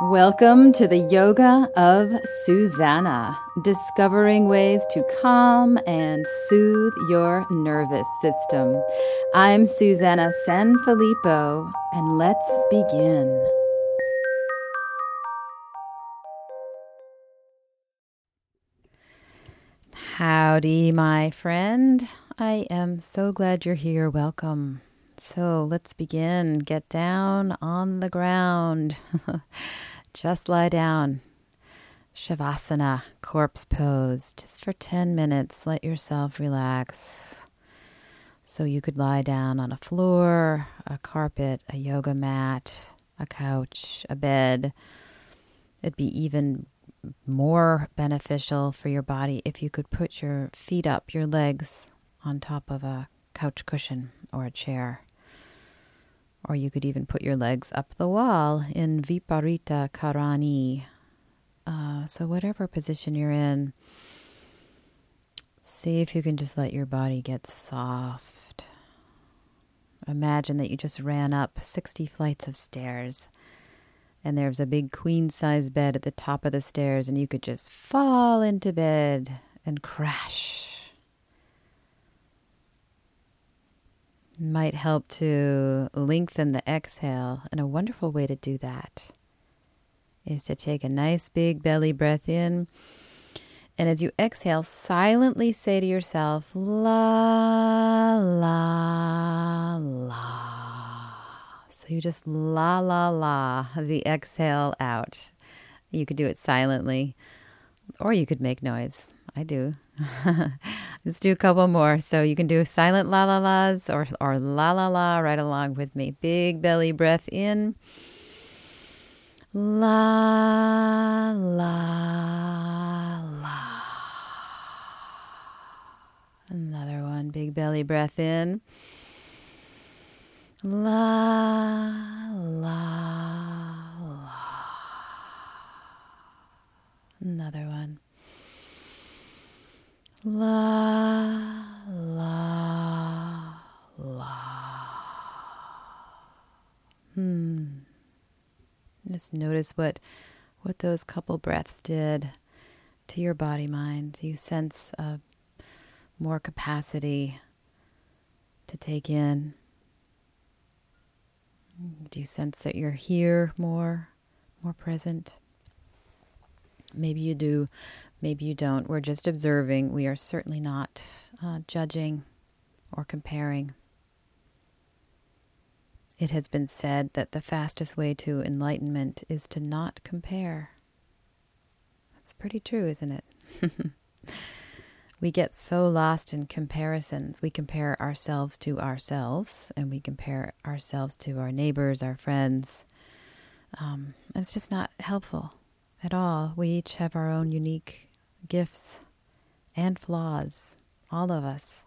Welcome to the Yoga of Susannah, discovering ways to calm and soothe your nervous system. I'm Susannah Sanfilippo, and let's begin. Howdy, my friend. I am so glad you're here. Welcome. So let's begin. Get down on the ground. Just lie down. Shavasana, corpse pose, just for 10 minutes. Let yourself relax. So you could lie down on a floor, a carpet, a yoga mat, a couch, a bed. It'd be even more beneficial for your body if you could put your feet up, your legs on top of a couch cushion or a chair. Or you could even put your legs up the wall in Viparita Karani. Uh, so, whatever position you're in, see if you can just let your body get soft. Imagine that you just ran up 60 flights of stairs and there's a big queen size bed at the top of the stairs, and you could just fall into bed and crash. Might help to lengthen the exhale. And a wonderful way to do that is to take a nice big belly breath in. And as you exhale, silently say to yourself, la, la, la. So you just la, la, la, the exhale out. You could do it silently, or you could make noise. I do. Let's do a couple more. So you can do silent la la la's or, or la la la right along with me. Big belly breath in. La la la. Another one. Big belly breath in. La la la. Another one. La, la, la. Hmm. Just notice what what those couple breaths did to your body mind. Do you sense uh, more capacity to take in? Do you sense that you're here more, more present? Maybe you do Maybe you don't. We're just observing. We are certainly not uh, judging or comparing. It has been said that the fastest way to enlightenment is to not compare. That's pretty true, isn't it? we get so lost in comparisons. We compare ourselves to ourselves, and we compare ourselves to our neighbors, our friends. Um, it's just not helpful at all. We each have our own unique gifts and flaws, all of us.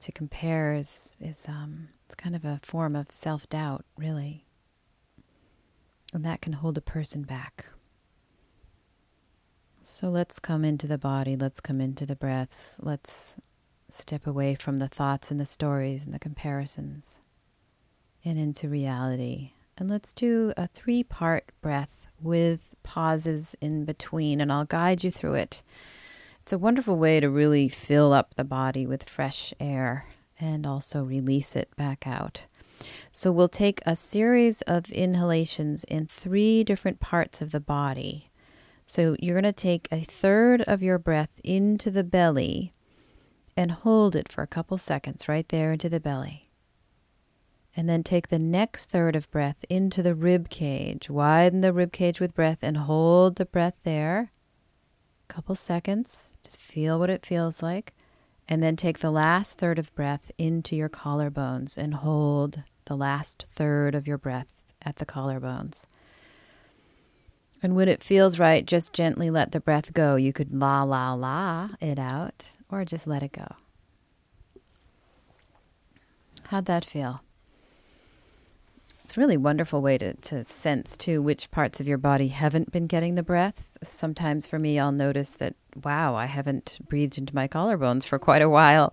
To compare is, is um, it's kind of a form of self doubt, really. And that can hold a person back. So let's come into the body, let's come into the breath, let's step away from the thoughts and the stories and the comparisons and into reality. And let's do a three part breath with pauses in between, and I'll guide you through it. It's a wonderful way to really fill up the body with fresh air and also release it back out. So, we'll take a series of inhalations in three different parts of the body. So, you're going to take a third of your breath into the belly and hold it for a couple seconds right there into the belly. And then take the next third of breath into the rib cage. Widen the rib cage with breath and hold the breath there. A couple seconds. Just feel what it feels like. And then take the last third of breath into your collarbones and hold the last third of your breath at the collarbones. And when it feels right, just gently let the breath go. You could la la la it out or just let it go. How'd that feel? It's really wonderful way to, to sense too which parts of your body haven't been getting the breath. Sometimes for me, I'll notice that, wow, I haven't breathed into my collarbones for quite a while.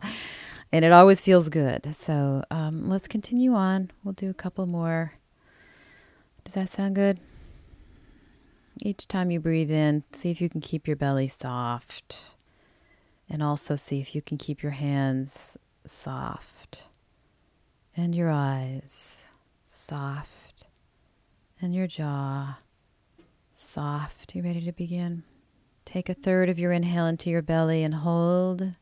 And it always feels good. So um, let's continue on. We'll do a couple more Does that sound good? Each time you breathe in, see if you can keep your belly soft. And also see if you can keep your hands soft. And your eyes soft. And your jaw soft. You ready to begin? Take a third of your inhale into your belly and hold.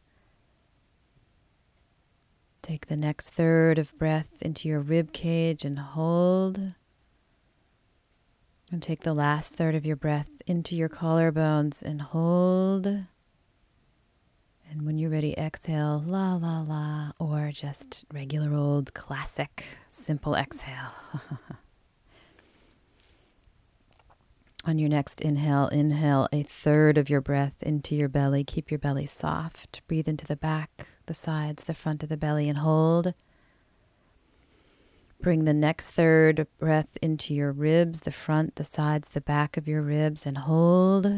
Take the next third of breath into your rib cage and hold. And take the last third of your breath into your collarbones and hold. And when you're ready, exhale, la la la, or just regular old classic simple exhale. On your next inhale, inhale a third of your breath into your belly. Keep your belly soft. Breathe into the back, the sides, the front of the belly, and hold. Bring the next third breath into your ribs, the front, the sides, the back of your ribs, and hold.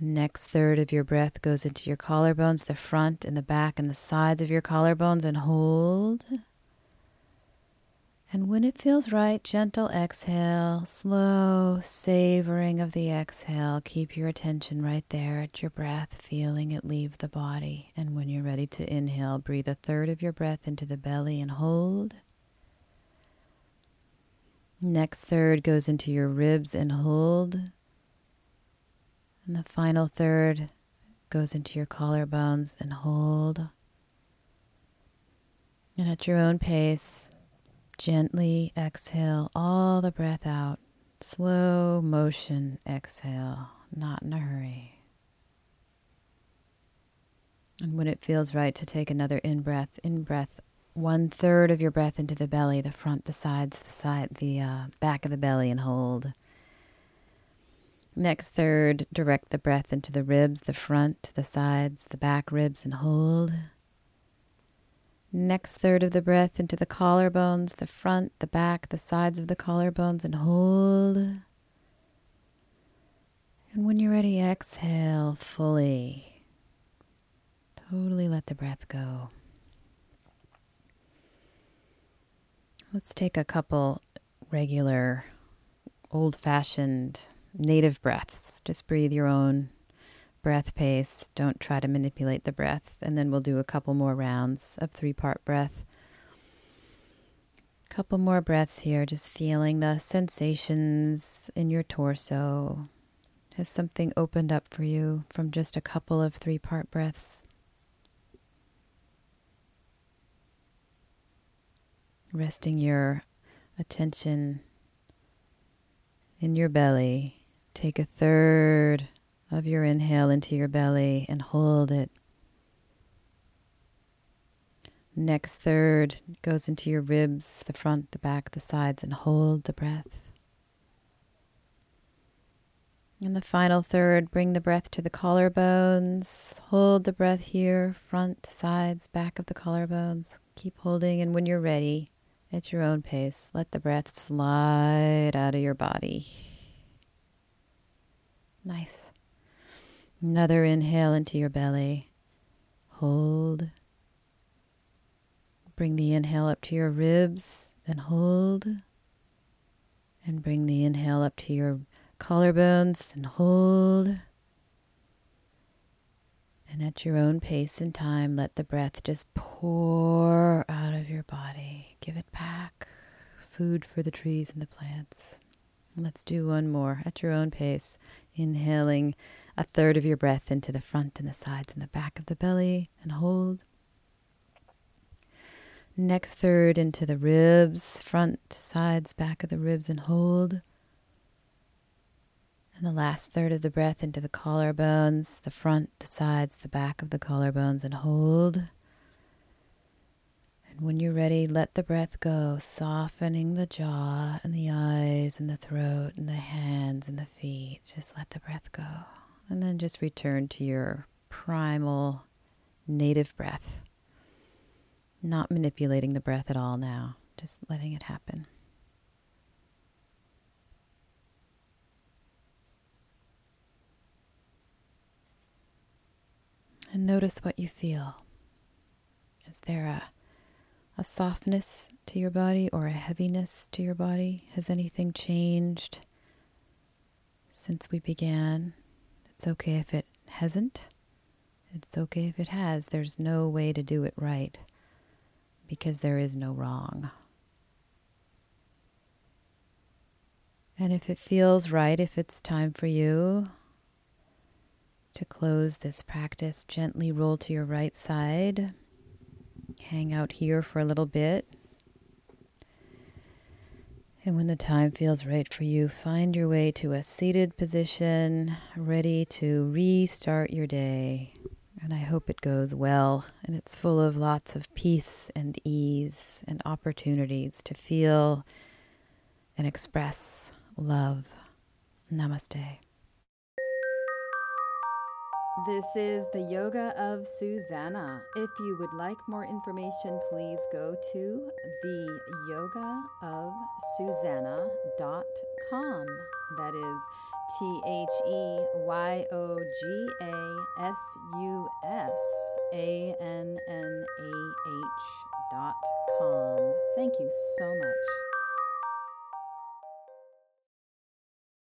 Next third of your breath goes into your collarbones, the front and the back and the sides of your collarbones, and hold. And when it feels right, gentle exhale, slow savoring of the exhale. Keep your attention right there at your breath, feeling it leave the body. And when you're ready to inhale, breathe a third of your breath into the belly and hold. Next third goes into your ribs and hold. And the final third goes into your collarbones and hold. And at your own pace, Gently exhale all the breath out. Slow motion exhale, not in a hurry. And when it feels right to take another in breath, in breath, one third of your breath into the belly, the front, the sides, the side, the uh, back of the belly, and hold. Next third, direct the breath into the ribs, the front, the sides, the back ribs, and hold. Next third of the breath into the collarbones, the front, the back, the sides of the collarbones, and hold. And when you're ready, exhale fully. Totally let the breath go. Let's take a couple regular, old fashioned native breaths. Just breathe your own breath pace. Don't try to manipulate the breath. And then we'll do a couple more rounds of three part breath. Couple more breaths here, just feeling the sensations in your torso. Has something opened up for you from just a couple of three part breaths? Resting your attention in your belly. Take a third of your inhale into your belly and hold it. Next third goes into your ribs, the front, the back, the sides, and hold the breath. And the final third, bring the breath to the collarbones. Hold the breath here, front, sides, back of the collarbones. Keep holding, and when you're ready, at your own pace, let the breath slide out of your body. Nice. Another inhale into your belly. Hold. Bring the inhale up to your ribs then hold. And bring the inhale up to your collarbones and hold. And at your own pace and time, let the breath just pour out of your body. Give it back. Food for the trees and the plants. Let's do one more at your own pace. Inhaling a third of your breath into the front and the sides and the back of the belly and hold. Next third into the ribs, front, sides, back of the ribs and hold. And the last third of the breath into the collarbones, the front, the sides, the back of the collarbones and hold. And when you're ready, let the breath go, softening the jaw and the eyes and the throat and the hands and the feet. Just let the breath go. And then just return to your primal native breath. Not manipulating the breath at all now, just letting it happen. And notice what you feel. Is there a, a softness to your body or a heaviness to your body? Has anything changed since we began? It's okay if it hasn't. It's okay if it has. There's no way to do it right because there is no wrong. And if it feels right, if it's time for you to close this practice, gently roll to your right side. Hang out here for a little bit. And when the time feels right for you, find your way to a seated position, ready to restart your day. And I hope it goes well and it's full of lots of peace and ease and opportunities to feel and express love. Namaste. This is the Yoga of Susannah. If you would like more information, please go to the yogaofsusannah.com. That is T H E Y O G A S U S A N N A H dot com. Thank you so much.